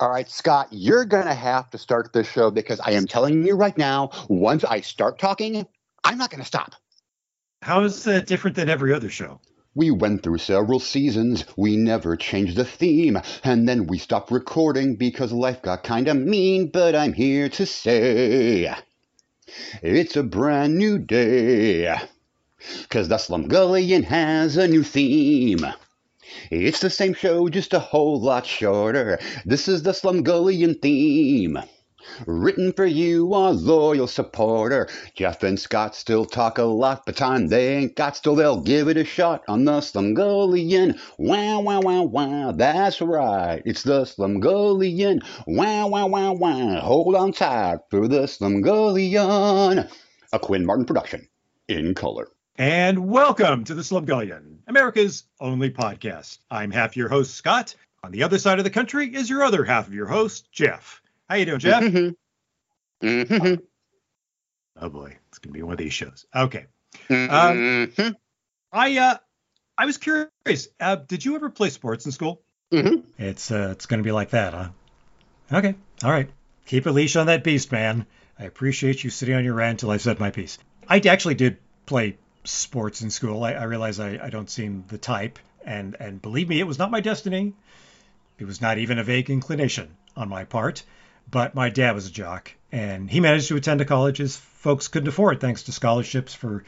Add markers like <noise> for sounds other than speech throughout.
All right, Scott, you're going to have to start this show because I am telling you right now, once I start talking, I'm not going to stop. How is that different than every other show? We went through several seasons, we never changed the theme, and then we stopped recording because life got kinda mean, but I'm here to say it's a brand new day. Cause the Slumgullion has a new theme. It's the same show, just a whole lot shorter. This is the Slumgullion theme. Written for you, our loyal supporter. Jeff and Scott still talk a lot, but time they ain't got, still they'll give it a shot on the Slumgullion. Wow, wow, wow, wow, that's right, it's the Slumgullion. Wow, wow, wow, wow, hold on tight for the Slumgullion. A Quinn Martin production, in color. And welcome to the Slumgullion, America's only podcast. I'm half your host, Scott. On the other side of the country is your other half of your host, Jeff. How you doing, Jeff? Mm-hmm. Mm-hmm. Oh boy, it's gonna be one of these shows. Okay. Mm-hmm. Um, I uh, I was curious. Uh, did you ever play sports in school? Mhm. It's uh, it's gonna be like that, huh? Okay. All right. Keep a leash on that beast, man. I appreciate you sitting on your rant until I said my piece. I actually did play sports in school. I, I realize I, I don't seem the type, and and believe me, it was not my destiny. It was not even a vague inclination on my part. But my dad was a jock, and he managed to attend a college his folks couldn't afford thanks to scholarships for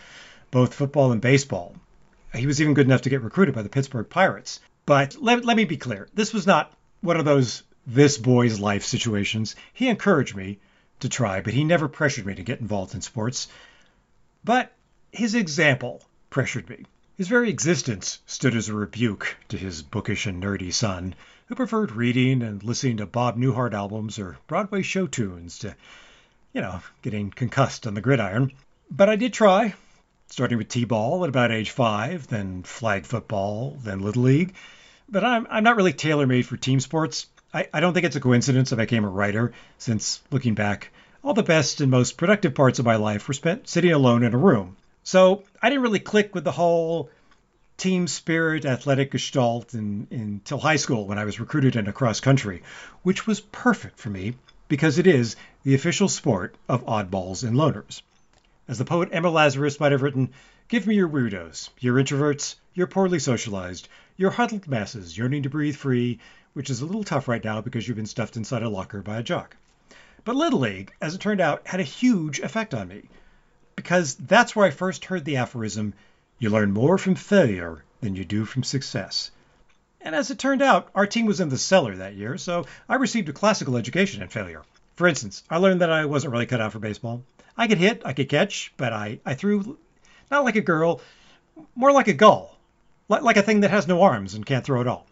both football and baseball. He was even good enough to get recruited by the Pittsburgh Pirates. But let, let me be clear this was not one of those this boy's life situations. He encouraged me to try, but he never pressured me to get involved in sports. But his example pressured me. His very existence stood as a rebuke to his bookish and nerdy son, who preferred reading and listening to Bob Newhart albums or Broadway show tunes to, you know, getting concussed on the gridiron. But I did try, starting with T-ball at about age five, then flag football, then Little League. But I'm, I'm not really tailor-made for team sports. I, I don't think it's a coincidence I became a writer, since looking back, all the best and most productive parts of my life were spent sitting alone in a room. So I didn't really click with the whole team spirit athletic gestalt in, until high school when I was recruited into cross country, which was perfect for me because it is the official sport of oddballs and loners. As the poet Emma Lazarus might have written, give me your weirdos, your introverts, your poorly socialized, your huddled masses yearning to breathe free, which is a little tough right now because you've been stuffed inside a locker by a jock. But Little League, as it turned out, had a huge effect on me because that's where I first heard the aphorism you learn more from failure than you do from success. And as it turned out, our team was in the cellar that year, so I received a classical education in failure. For instance, I learned that I wasn't really cut out for baseball. I could hit, I could catch, but I, I threw not like a girl, more like a gull, like, like a thing that has no arms and can't throw at all.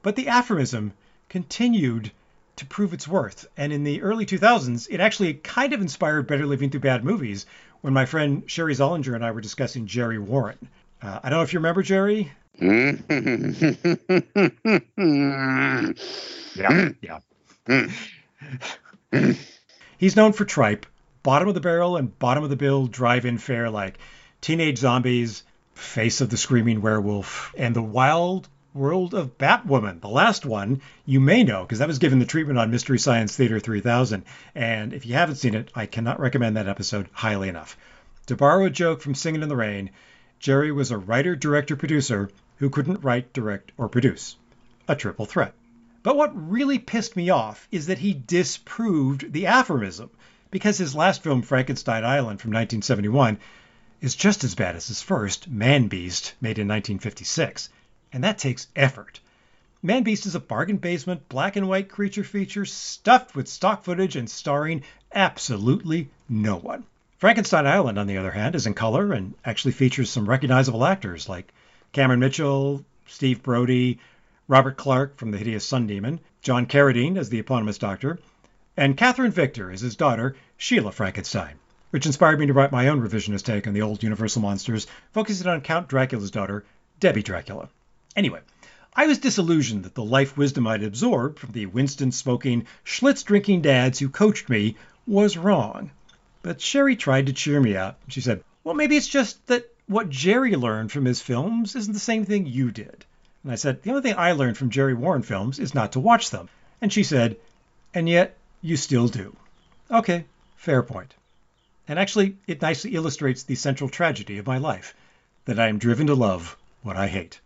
But the aphorism continued to prove its worth, and in the early 2000s, it actually kind of inspired Better Living Through Bad Movies, when my friend Sherry Zollinger and I were discussing Jerry Warren. Uh, I don't know if you remember Jerry. <laughs> Yeah, yeah. <laughs> He's known for tripe, bottom of the barrel and bottom of the bill drive-in fare like Teenage Zombies, Face of the Screaming Werewolf, and The Wild World of Batwoman. The last one you may know because that was given the treatment on Mystery Science Theater 3000. And if you haven't seen it, I cannot recommend that episode highly enough. To borrow a joke from Singing in the Rain, Jerry was a writer, director, producer who couldn't write, direct, or produce. A triple threat. But what really pissed me off is that he disproved the aphorism because his last film, Frankenstein Island from 1971, is just as bad as his first, Man Beast, made in 1956 and that takes effort. Man Beast is a bargain basement black and white creature feature stuffed with stock footage and starring absolutely no one. Frankenstein Island, on the other hand, is in color and actually features some recognizable actors like Cameron Mitchell, Steve Brodie, Robert Clarke from The Hideous Sun Demon, John Carradine as the eponymous doctor, and Katherine Victor as his daughter, Sheila Frankenstein, which inspired me to write my own revisionist take on the old Universal monsters, focusing on Count Dracula's daughter, Debbie Dracula. Anyway, I was disillusioned that the life wisdom I'd absorbed from the Winston smoking, Schlitz drinking dads who coached me was wrong. But Sherry tried to cheer me up. She said, Well, maybe it's just that what Jerry learned from his films isn't the same thing you did. And I said, The only thing I learned from Jerry Warren films is not to watch them. And she said, And yet you still do. Okay, fair point. And actually, it nicely illustrates the central tragedy of my life that I am driven to love what I hate.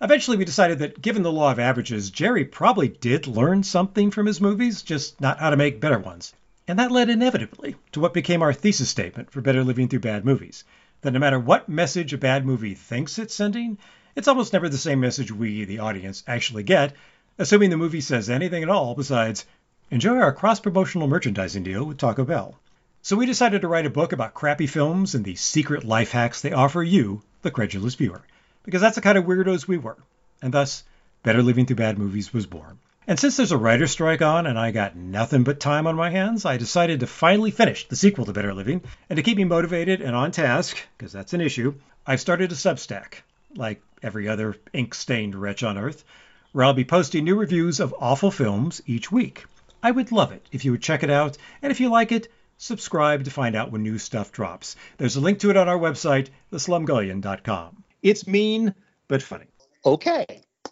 Eventually, we decided that given the law of averages, Jerry probably did learn something from his movies, just not how to make better ones. And that led inevitably to what became our thesis statement for Better Living Through Bad Movies that no matter what message a bad movie thinks it's sending, it's almost never the same message we, the audience, actually get, assuming the movie says anything at all besides, enjoy our cross promotional merchandising deal with Taco Bell. So we decided to write a book about crappy films and the secret life hacks they offer you, the credulous viewer, because that's the kind of weirdos we were. And thus, Better Living Through Bad Movies was born. And since there's a writer's strike on and I got nothing but time on my hands, I decided to finally finish the sequel to Better Living. And to keep me motivated and on task, because that's an issue, I've started a Substack, like every other ink stained wretch on earth, where I'll be posting new reviews of awful films each week. I would love it if you would check it out, and if you like it, subscribe to find out when new stuff drops. There's a link to it on our website, theslumgullion.com. It's mean, but funny. Okay.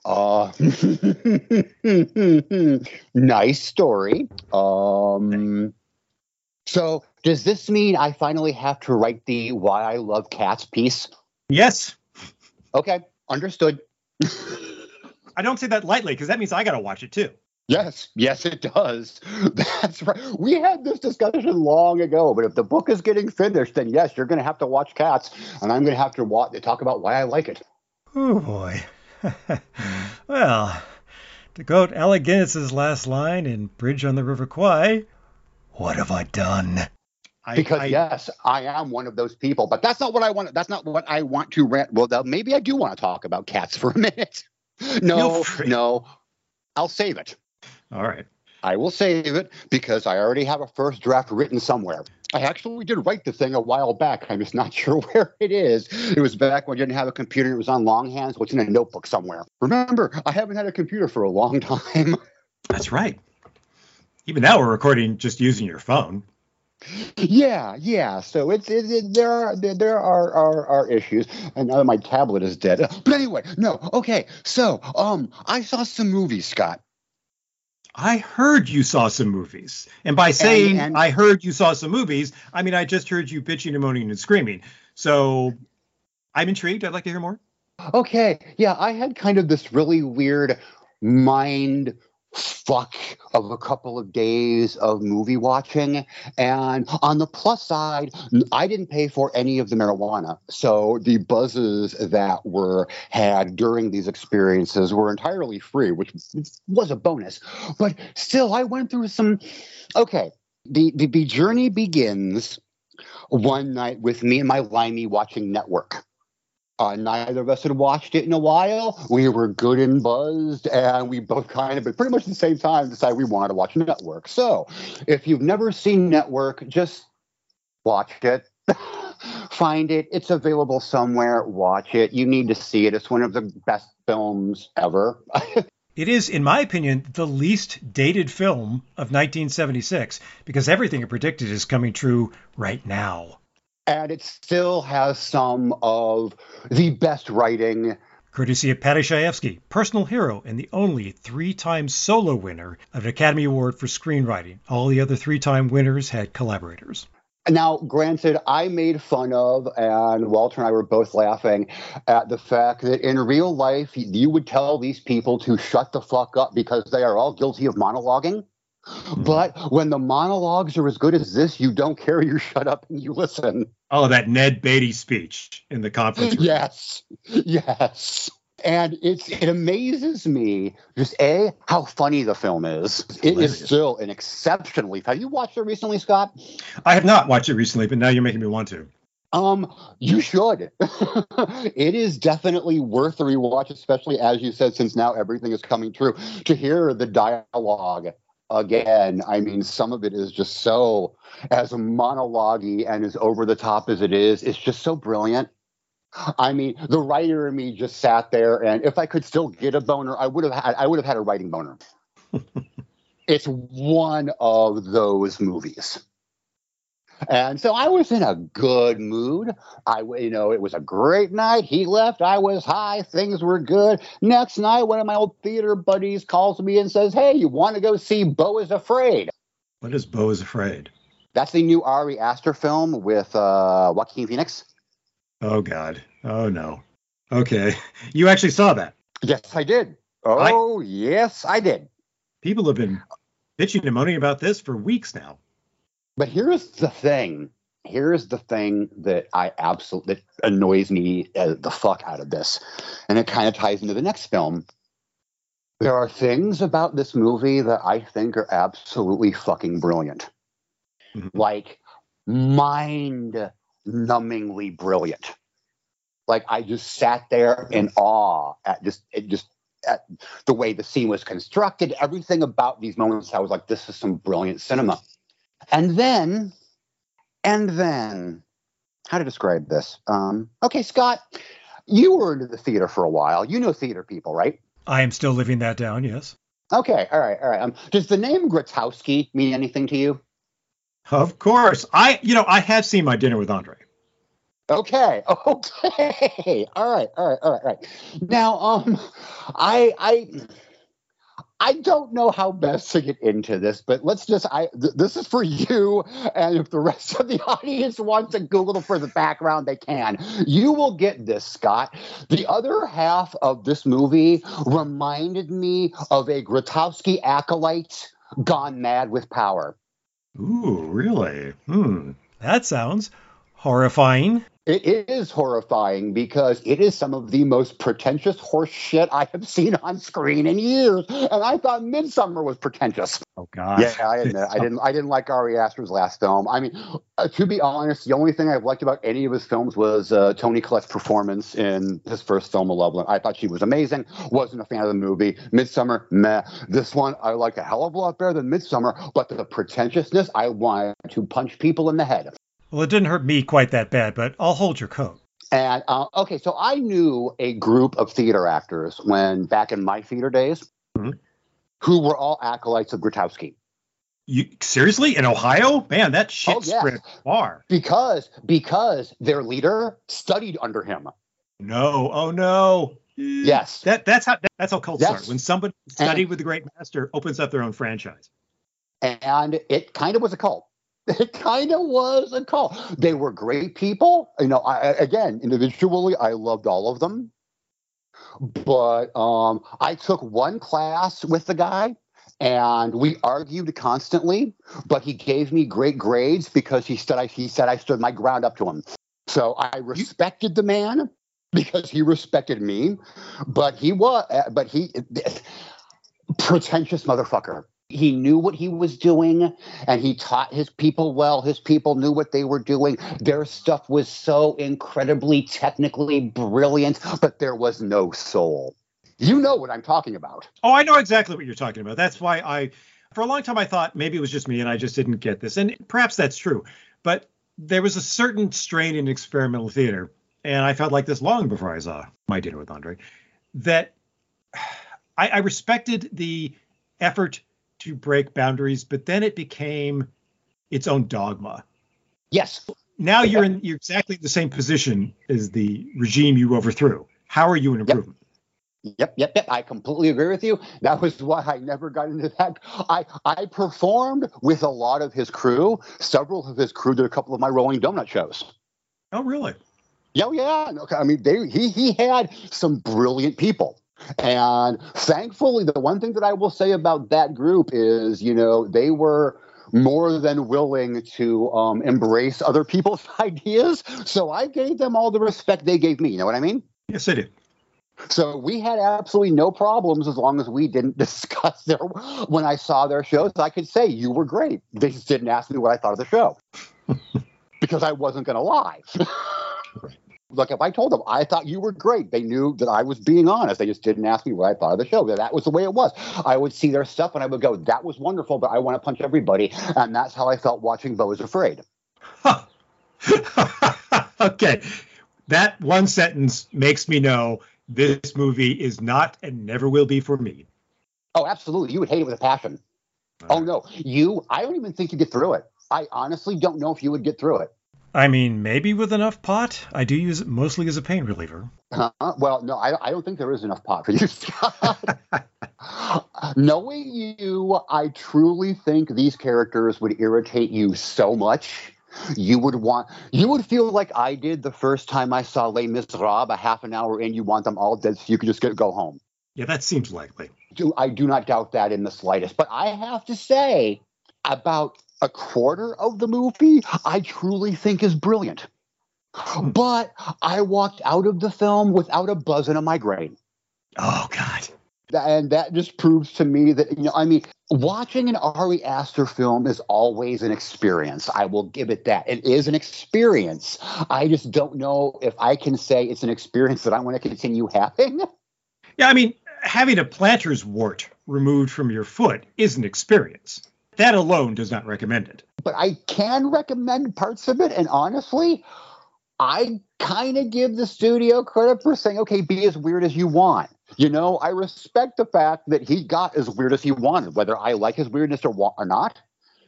Uh, <laughs> nice story. Um, so, does this mean I finally have to write the "Why I Love Cats" piece? Yes. Okay, understood. I don't say that lightly because that means I got to watch it too. Yes, yes, it does. <laughs> That's right. We had this discussion long ago, but if the book is getting finished, then yes, you're going to have to watch Cats, and I'm going to have to watch, talk about why I like it. Oh boy. <laughs> well, to quote Alec Guinness's last line in Bridge on the River Kwai, what have I done? because I, yes, I am one of those people, but that's not what I want. That's not what I want to rant. Well, maybe I do want to talk about cats for a minute. <laughs> No, no, I'll save it. All right. I will save it because I already have a first draft written somewhere. I actually did write the thing a while back. I'm just not <laughs> sure where it is. It was back when I didn't have a computer. It was on longhand, so it's in a notebook somewhere. Remember, I haven't had a computer for a long <laughs> time. That's right. Even now, we're recording just using your phone. Yeah, yeah. So it's it, it, there are there are, are are issues, and now my tablet is dead. But anyway, no. Okay, so um, I saw some movies, Scott. I heard you saw some movies. And by saying and, and, I heard you saw some movies, I mean I just heard you bitching and moaning and screaming. So I'm intrigued. I'd like to hear more. Okay. Yeah, I had kind of this really weird mind fuck of a couple of days of movie watching. And on the plus side, I didn't pay for any of the marijuana. So the buzzes that were had during these experiences were entirely free, which was a bonus. But still, I went through some. Okay. The, the, the journey begins one night with me and my limey watching Network. Uh, neither of us had watched it in a while. We were good and buzzed, and we both kind of, at pretty much the same time, decided we wanted to watch Network. So, if you've never seen Network, just watch it. <laughs> Find it. It's available somewhere. Watch it. You need to see it. It's one of the best films ever. <laughs> it is, in my opinion, the least dated film of 1976 because everything it predicted is coming true right now and it still has some of the best writing. Courtesy of Paddy Chayefsky, personal hero and the only three time solo winner of an Academy Award for screenwriting. All the other three time winners had collaborators. Now, granted, I made fun of, and Walter and I were both laughing at the fact that in real life, you would tell these people to shut the fuck up because they are all guilty of monologuing. Hmm. But when the monologues are as good as this, you don't care. You shut up and you listen. Oh, that Ned Beatty speech in the conference room. Yes, yes. And it's it amazes me just a how funny the film is. It is still an exceptionally. Have you watched it recently, Scott? I have not watched it recently, but now you're making me want to. Um, you should. <laughs> it is definitely worth a rewatch, especially as you said, since now everything is coming true. To hear the dialogue again, I mean, some of it is just so as monologue and as over the top as it is, it's just so brilliant. I mean, the writer in me just sat there, and if I could still get a boner, I would have had I would have had a writing boner. <laughs> it's one of those movies. And so I was in a good mood. I, you know, it was a great night. He left. I was high. Things were good. Next night, one of my old theater buddies calls me and says, "Hey, you want to go see Beau is Afraid?" What is Beau is Afraid? That's the new Ari Aster film with uh, Joaquin Phoenix. Oh God. Oh no. Okay, <laughs> you actually saw that. Yes, I did. Oh, I, yes, I did. People have been bitching and moaning about this for weeks now. But here's the thing. Here's the thing that I absolutely that annoys me uh, the fuck out of this, and it kind of ties into the next film. There are things about this movie that I think are absolutely fucking brilliant, mm-hmm. like mind-numbingly brilliant. Like I just sat there in awe at just it just at the way the scene was constructed, everything about these moments. I was like, this is some brilliant cinema. And then, and then, how to describe this? Um, okay, Scott, you were into the theater for a while. You know theater people, right? I am still living that down. Yes. Okay. All right. All right. Um, does the name Grotowski mean anything to you? Of course. I, you know, I have seen my dinner with Andre. Okay. <laughs> Okay. All right. All right. All right. All right. Now, um, I, I, I don't know how best to get into this, but let's just I th- this is for you and if the rest of the <laughs> audience wants to Google for the background, they can. You will get this, Scott. The other half of this movie reminded me of a Grotowski acolyte gone mad with power. Ooh, really? Hmm. That sounds horrifying. It is horrifying because it is some of the most pretentious horse shit I have seen on screen in years, and I thought Midsommar was pretentious. Oh God! Yeah, I admit I didn't. I didn't like Ari Aster's last film. I mean, uh, to be honest, the only thing I've liked about any of his films was uh, Toni Collette's performance in his first film, Malevolent. I thought she was amazing. Wasn't a fan of the movie. Midsommar, meh. This one I like a hell of a lot better than Midsommar, but the pretentiousness, I wanted to punch people in the head. Well, it didn't hurt me quite that bad, but I'll hold your coat. And uh, okay, so I knew a group of theater actors when back in my theater days, mm-hmm. who were all acolytes of Grotowski. You seriously in Ohio? Man, that shit oh, yes. spread far. Because because their leader studied under him. No, oh no. Yes. That that's how that's how cults yes. start. When somebody studied and, with the great master opens up their own franchise. And it kind of was a cult. <laughs> It kind of was a call. They were great people. You know, I, again, individually, I loved all of them. But um, I took one class with the guy and we argued constantly, but he gave me great grades because he said I, he said I stood my ground up to him. So I respected the man because he respected me, but he was, but he, <laughs> pretentious motherfucker. He knew what he was doing and he taught his people well. His people knew what they were doing. Their stuff was so incredibly technically brilliant, but there was no soul. You know what I'm talking about. Oh, I know exactly what you're talking about. That's why I, for a long time, I thought maybe it was just me and I just didn't get this. And perhaps that's true. But there was a certain strain in experimental theater, and I felt like this long before I saw my dinner with Andre, that <sighs> I, I respected the effort to break boundaries, but then it became its own dogma. Yes. Now you're in you're exactly the same position as the regime you overthrew. How are you an improvement? Yep. Yep, yep, yep. I completely agree with you. That was why I never got into that. I I performed with a lot of his crew. Several of his crew did a couple of my Rolling Donut shows. Oh, really? Yeah, oh, yeah. Okay. I mean, they he he had some brilliant people. And thankfully, the one thing that I will say about that group is, you know, they were more than willing to um, embrace other people's <laughs> ideas. So I gave them all the respect they gave me. You know what I mean? Yes, I did. So we had absolutely no problems as long as we didn't <laughs> discuss their. When I saw their shows, I could say you were great. They just didn't ask me what I thought of the show <laughs> because I wasn't going to lie. Look, if I told them I thought you were great, they knew that I was being honest. They just didn't ask me what I thought of the show. That was the way it was. I would see their stuff and I would go, "That was wonderful," but I want to punch everybody, and that's how I felt watching Beau is Afraid. Huh. <laughs> okay, that one sentence makes me know this movie is not and never will be for me. Oh, absolutely. You would hate it with a passion. Oh no, you. I don't even think you get through it. I honestly don't know if you would get through it. I mean, maybe with enough pot. I do use it mostly as a pain reliever. Uh, well, no, I, I don't think there is enough pot for you, Scott. <laughs> Knowing you, I truly think these characters would irritate you so much. You would want, you would feel like I did the first time I saw Les Miserables, a half an hour in. You want them all dead so you can just get, go home. Yeah, that seems likely. Do I do not doubt that in the slightest. But I have to say, about a quarter of the movie, I truly think is brilliant. Hmm. But I walked out of the film without a buzz and a migraine. Oh God. And that just proves to me that, you know, I mean, watching an Ari Aster film is always an experience. I will give it that. It is an experience. I just don't know if I can say it's an experience that I want to continue having. <laughs> Yeah, I mean, having a planter's wart removed from your foot is an experience. That alone does not recommend it. But I can recommend parts of it. And honestly, I kind of give the studio credit for saying, okay, be as weird as you want. You know, I respect the fact that he got as weird as he wanted, whether I like his weirdness or, or not.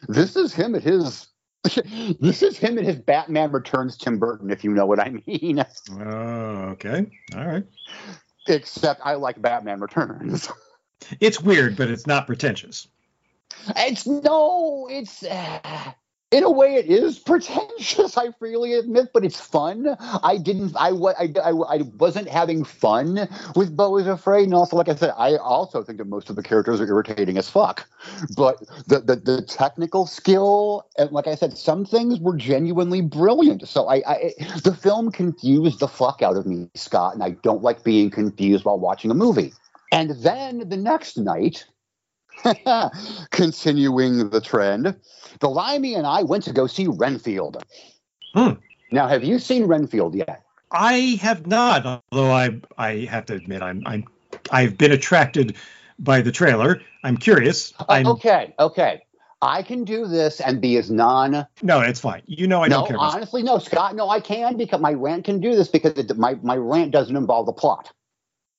This is him at his. <laughs> this is him at his Batman Returns Tim Burton, if you know what I mean. Oh, okay. All right. Except I like Batman Returns. <laughs> It's weird, but it's not pretentious. It's no, it's uh, <sighs> in a way it is pretentious. <laughs> I freely admit, but it's fun. I didn't, I, I, I, I wasn't having fun with Beau is Afraid, and also, like I said, I also think that most of the characters are irritating as fuck. But the the, the technical skill, and like I said, some things were genuinely brilliant. So I, I, the film confused the fuck out of me, Scott, and I don't like being confused while watching a movie. And then the next night, <laughs> Continuing the trend, the Limey and I went to go see Renfield. Hmm. Now, have you seen Renfield yet? I have not, although I I have to admit I'm I'm I've been attracted by the trailer. I'm curious. Uh, I'm, okay, okay. I can do this and be as non. No, it's fine. You know I no, don't care. Honestly, no, Scott. No, I can because my rant can do this because it, my my rant doesn't involve the plot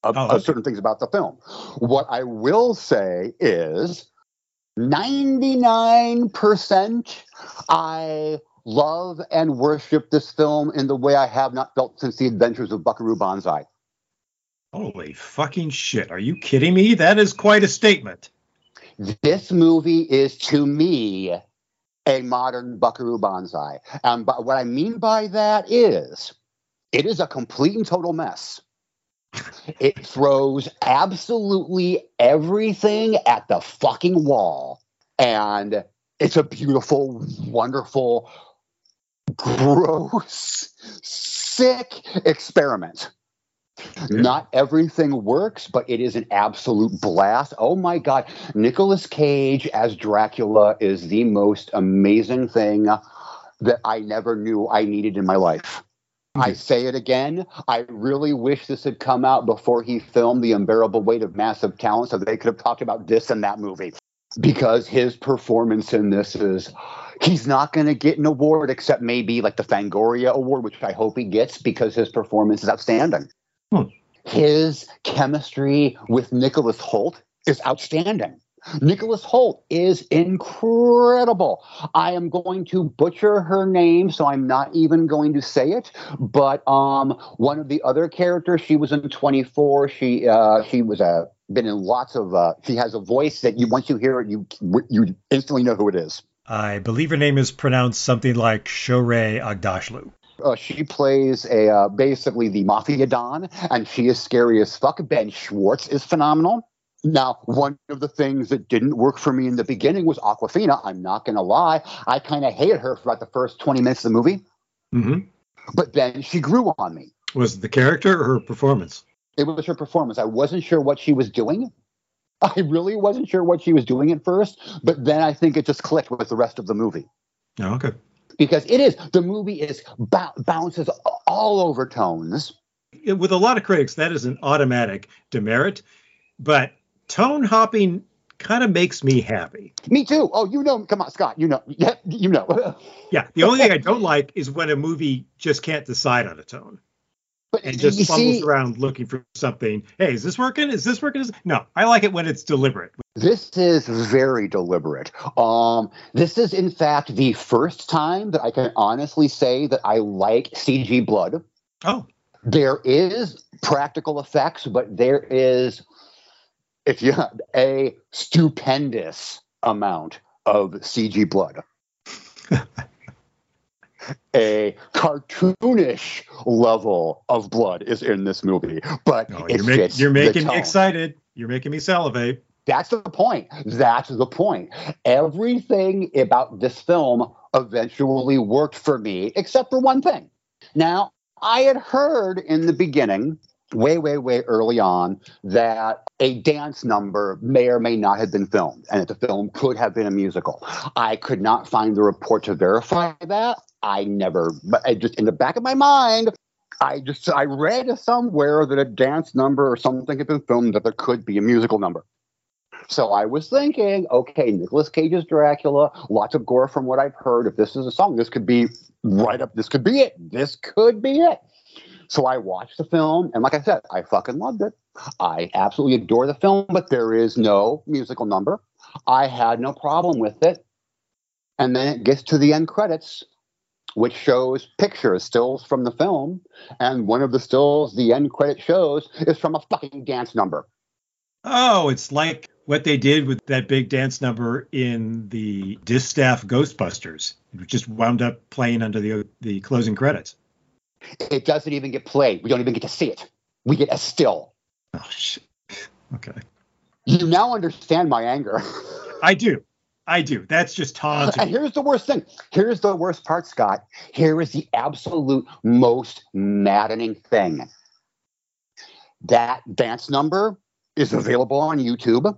of, Oh, of certain things about the film. What I will say is 99% I love and worship this film in the way I have not felt since the adventures of Buckaroo Banzai. Holy fucking shit! Are you kidding me? That is quite a statement. This movie is to me a modern Buckaroo Banzai. And but what I mean by that is it is a complete and total mess. It throws absolutely everything at the fucking wall. And it's a beautiful, wonderful, gross, sick experiment. Not everything works, but it is an absolute blast. Oh my God. Nicolas Cage as Dracula is the most amazing thing that I never knew I needed in my life. I say it again. I really wish this had come out before he filmed The Unbearable Weight of Massive Talent so they could have talked about this in that movie. Because his performance in this is, he's not going to get an award except maybe like the Fangoria Award, which I hope he gets because his performance is outstanding. Hmm. His chemistry with Nicholas Hoult is outstanding. Nicholas Hoult is incredible. I am going to butcher her name, so I'm not even going to say it. But um, one of the other characters, she was in 24. She uh, she was a been in lots of. Uh, she has a voice that you once you hear it, you you instantly know who it is. I believe her name is pronounced something like Shohreh Aghdashloo. Uh, she plays a uh, basically the mafia don, and she is scary as fuck. Ben Schwartz is phenomenal. Now, one of the things that didn't work for me in the beginning was Awkwafina. I'm not going to lie. I kind of hated her for about the first 20 minutes of the movie, hmm but then she grew on me. Was it the character or her performance? It was her performance. I wasn't sure what she was doing. <laughs> I really wasn't sure what she was doing at first, but then I think it just clicked with the rest of the movie. Oh, okay. Because it is, the movie is bou- bounces all over tones. With a lot of critics, that is an automatic demerit, but tone hopping kind of makes me happy. Me too. Oh, you know, come on, Scott. You know, <laughs> yeah, you know. Yeah, the only thing I don't like is when a movie just can't decide on a tone But and just fumbles see, around looking for something. Hey, is this working? Is this working? Is- No, I like it when it's deliberate. This is very deliberate. Um, this is, in fact, the first time that I can honestly say that I like CG blood. Oh, There is practical effects, but there is, if you have a stupendous amount of CG blood. <laughs> a cartoonish level of blood is in this movie, but oh, no, you're, make, you're making me excited. You're making me salivate. That's the point. That's the point. Everything about this film eventually worked for me, except for one thing. Now, I had heard in the beginning, way, way, way early on, that a dance number may or may not have been filmed, and that the film could have been a musical. I could not find the report to verify that. I never, but I just in the back of my mind, I just I read somewhere that a dance number or something had been filmed that there could be a musical number. So I was thinking, okay, Nicolas Cage's Dracula, lots of gore from what I've heard. If this is a song, this could be right up. This could be it. This could be it. So I watched the film, and like I said, I fucking loved it. I absolutely adore the film, but there is no musical number. I had no problem with it. And then it gets to the end credits, which shows pictures, stills from the film. And one of the stills the end credit shows is from a fucking dance number. Oh, it's like what they did with that big dance number in the Distaff Ghostbusters. It just wound up playing under the the closing credits. It doesn't even get played. We don't even get to see it. We get a still. Oh shit. Okay. You now understand my anger. <laughs> I do. I do. That's just and taunting. here's the worst thing. Here's the worst part, Scott. Here is the absolute most maddening thing. That dance number is available on YouTube.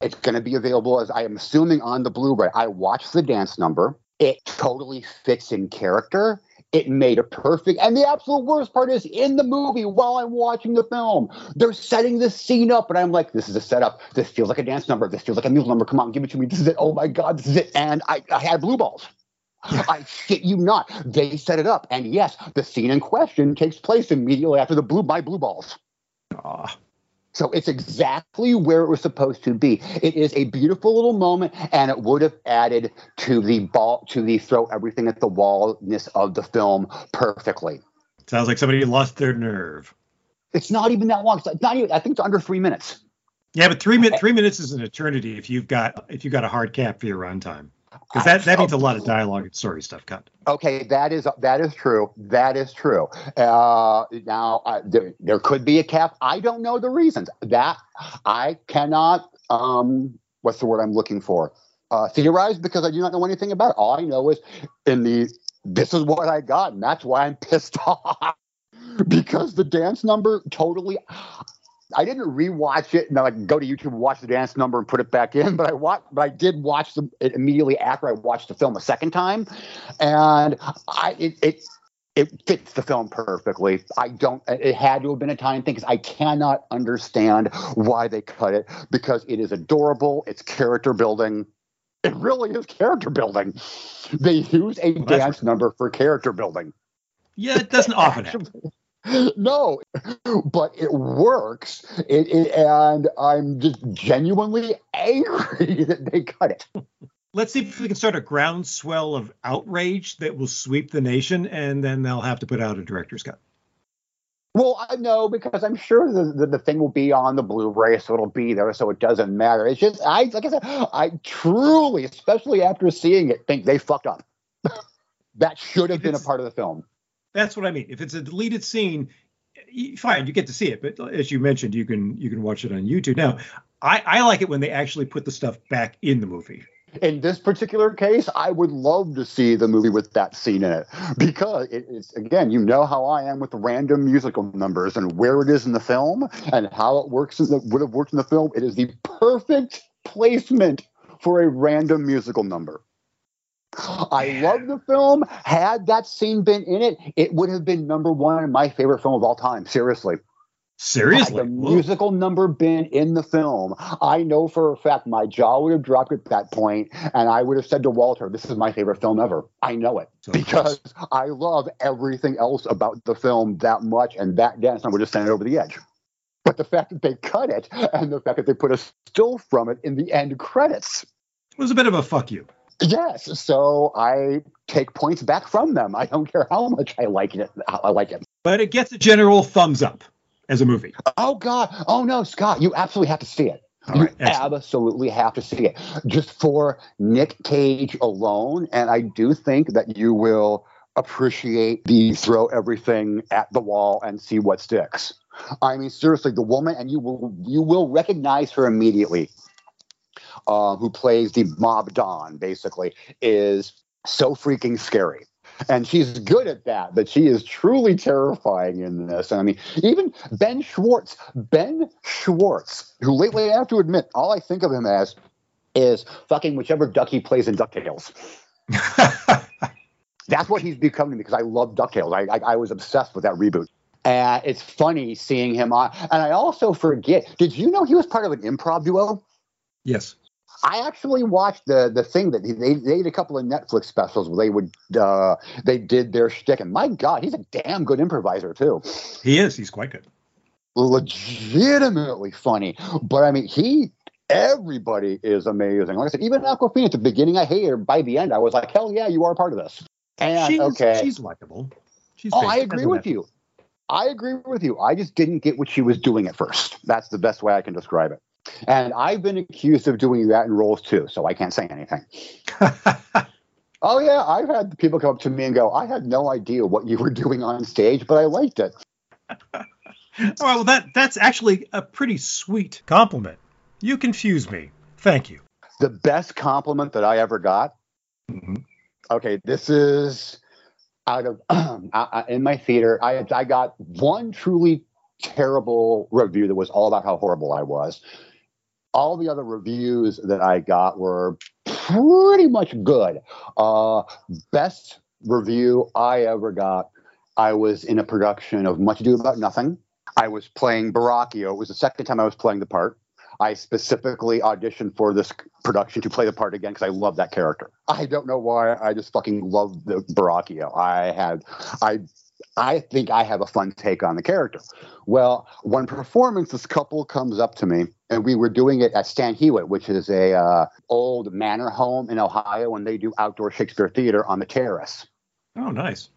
It's going to be available as I am assuming on the Blu-ray. I watched the dance number. It totally fits in character. It made a perfect. And the absolute worst part is in the movie while I'm watching the film, they're setting this scene up, and I'm like, "This is a setup. This feels like a dance number. This feels like a musical number. Come on, give it to me. This is it. Oh my god, this is it." And I, I had blue balls. I shit you not. They set it up, and yes, the scene in question takes place immediately after the blue my blue balls. Aw. So it's exactly where it was supposed to be. It is a beautiful little moment, and it would have added to the ball to the throw everything at the wallness of the film perfectly. Sounds like somebody lost their nerve. It's not even that long. It's not even. I think it's under three minutes. Yeah, but three minutes three minutes is an eternity if you've got if you've got a hard cap for your runtime. Because that, that means a lot of dialogue and story stuff cut. Okay, that is that is true. That is true. Uh, now uh, there there could be a cap. I don't know the reasons. That I cannot. Um, what's the word I'm looking for? Uh, theorize because I do not know anything about it. All I know is in the this is what I got, and that's why I'm pissed <laughs> off because the dance number totally. I didn't rewatch it and then like go to YouTube and watch the dance number and put it back in, <laughs> but I watched, but I did watch them it immediately after I watched the film a second time, and I it it, it fits the film perfectly. I don't. It had to have been a time thing because I cannot understand why they cut it because it is adorable. It's character building. It really is character building. They use a Well, dance number for character building. Yeah, it doesn't often <laughs> happen. <laughs> no, but it works. It, it, and I'm just genuinely angry <laughs> that they cut it. Let's see if we can start a groundswell of outrage that will sweep the nation, and then they'll have to put out a director's cut. Well, I know because I'm sure the, the, the thing will be on the Blu-ray, so it'll be there, so it doesn't matter. It's just I like I said, I truly, especially after seeing it, think they fucked up. <laughs> that should have been a part of the film. That's what I mean. If it's a deleted scene, fine, you get to see it. But as you mentioned, you can you can watch it on YouTube. Now, I, I like it when they actually put the stuff back in the movie. In this particular case, I would love to see the movie with that scene in it because it, it's again, you know how I am with random musical numbers and where it is in the film and how it works in the, would have worked in the film. It is the perfect placement for a random musical number. I love the film. Had that scene been in it, it would have been number one in my favorite film of all time. Seriously. Seriously, Had the Whoa. musical number been in the film, I know for a fact my jaw would have dropped at that point, and I would have said to Walter, "This is my favorite film ever." I know it So because I love everything else about the film that much, and that dance number just sent it over the edge. but the fact that they cut it and the fact that they put a still from it in the end credits. It was a bit of a fuck you. Yes, so I take points back from them. I don't care how much I like it. I like it. But it gets a general thumbs up as a movie. Oh God! Oh no, Scott! You absolutely have to see it. All you right, absolutely have to see it just for Nick Cage alone, and I do think that you will appreciate the throw everything at the wall and see what sticks. I mean, seriously, the woman, and you will you will recognize her immediately. Uh, who plays the mob don? Basically, is so freaking scary. And she's good at that, but she is truly terrifying in this. And I mean, even Ben Schwartz, Ben Schwartz, who lately I have to admit, all I think of him as is fucking whichever duck he plays in DuckTales. <laughs> That's what he's becoming because I love DuckTales. I, I, I was obsessed with that reboot. And it's funny seeing him on. And I also forget, did you know he was part of an improv duo? yes. I actually watched the the thing that they they did a couple of Netflix specials where they would uh, they did their shtick, and my God, he's a damn good improviser too. He is. He's quite good. Legitimately funny, but I mean, he everybody is amazing. Like I said, even Awkwafina at the beginning, I hated her. By the end, I was like, hell yeah, you are a part of this. And she's, okay, she's likable. She's oh, I agree with you. I agree with you. I just didn't get what she was doing at first. That's the best way I can describe it. And I've been accused of doing that in roles too, so I can't say anything. <laughs> Oh yeah, I've had people come up to me and go, "I had no idea what you were doing on stage, but I liked it." All right, <laughs> well, that that's actually a pretty sweet compliment. You confuse me. Thank you. The best compliment that I ever got. Mhm. Okay, this is out of <clears throat> I- in my theater. I I got one truly terrible review that was all about how horrible I was. All the other reviews that I got were pretty much good. Uh, best review I ever got. I was in a production of Much Ado About Nothing. I was playing Borachio. It was the second time I was playing the part. I specifically auditioned for this production to play the part again because I love that character. I don't know why. I just fucking love the Borachio. I had, I, I think I have a fun take on the character. Well, one performance, this couple comes up to me, and we were doing it at Stan Hywet, which is a uh, old manor home in Ohio, and they do outdoor Shakespeare theater on the terrace. Oh, nice.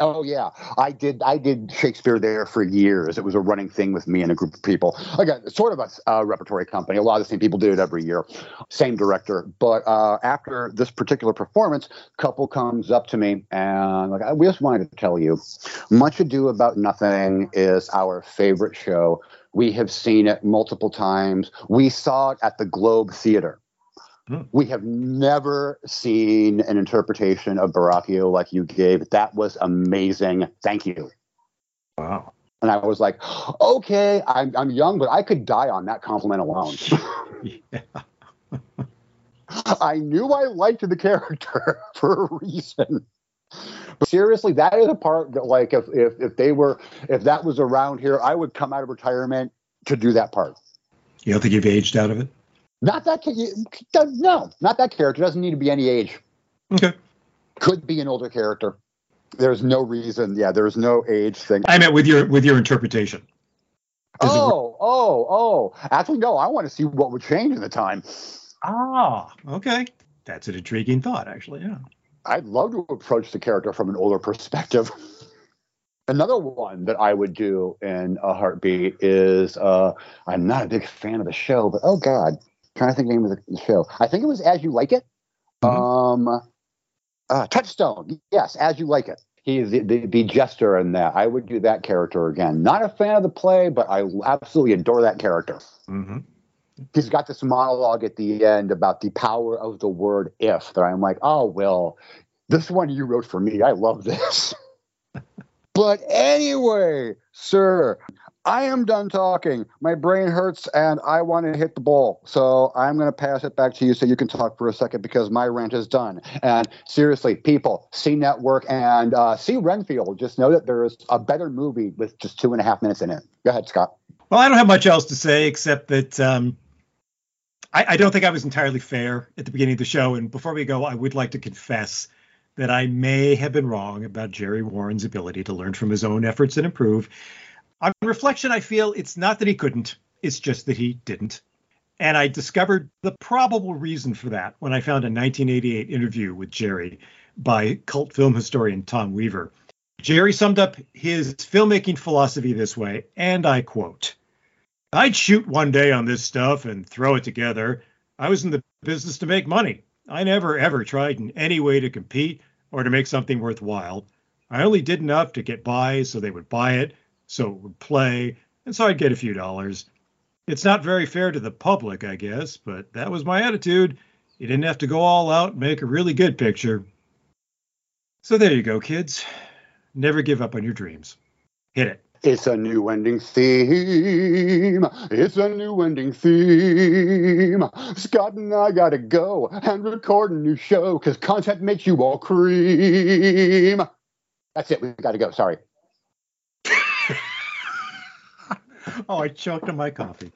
Oh yeah, I did. I did Shakespeare there for years. It was a running thing with me and a group of people. Again, sort of a uh, repertory company. A lot of the same people do it every year, same director. But uh, after this particular performance, couple comes up to me and like, we just wanted to tell you, Much Ado About Nothing is our favorite show. We have seen it multiple times. We saw it at the Globe Theater. Hmm. We have never seen an interpretation of Borachio like you gave. That was amazing. Thank you. Wow. And I was like, okay, I'm, I'm young, but I could die on that compliment alone. <laughs> <laughs> I knew I liked the character <laughs> for a reason. But seriously, that is a part that, like, if, if if they were, if that was around here, I would come out of retirement to do that part. You don't think you've aged out of it? Not that, no, not that character. Doesn't need to be any age. Okay. Could be an older character. There's no reason. Yeah, there's no age thing. I meant with your with your interpretation. Oh, oh, oh. Actually, no. I want to see what would change in the time. Ah, okay. That's an intriguing thought, actually. Yeah. I'd love to approach the character from an older perspective. <laughs> Another one that I would do in a heartbeat is uh, I'm not a big fan of the show, but oh god, trying to think the name of the, show. I think it was As You Like It. Um, uh, Touchstone. Yes, As You Like It. He's the, the, the jester in that. I would do that character again. Not a fan of the play, but I absolutely adore that character. Mm-hmm. He's got this monologue at the end about the power of the word if that I'm like, oh, well, this one you wrote for me. I love this. <laughs> but anyway, sir, I am done talking. My brain hurts and I want to hit the ball. So I'm going to pass it back to you so you can talk for a second because my rant is done. And seriously, people, see Network and uh, see Renfield. Just know that there is a better movie with just two and a half minutes in it. Go ahead, Scott. Well, I don't have much else to say except that um, I, I don't think I was entirely fair at the beginning of the show. And before we go, I would like to confess that I may have been wrong about Jerry Warren's ability to learn from his own efforts and improve. On reflection, I feel it's not that he couldn't, it's just that he didn't. And I discovered the probable reason for that when I found a 1988 interview with Jerry by cult film historian Tom Weaver. Jerry summed up his filmmaking philosophy this way, and I quote I'd shoot one day on this stuff and throw it together. I was in the business to make money. I never ever tried in any way to compete or to make something worthwhile. I only did enough to get by so they would buy it, so it would play, and so I'd get a few dollars. It's not very fair to the public, I guess, but that was my attitude. You didn't have to go all out and make a really good picture. So there you go, kids. Never give up on your dreams. Hit it. It's a new ending theme. It's a new ending theme. Scott and I gotta go and record a new show because content makes you all cream. That's it. We gotta go. Sorry. <laughs> oh, I choked on my coffee.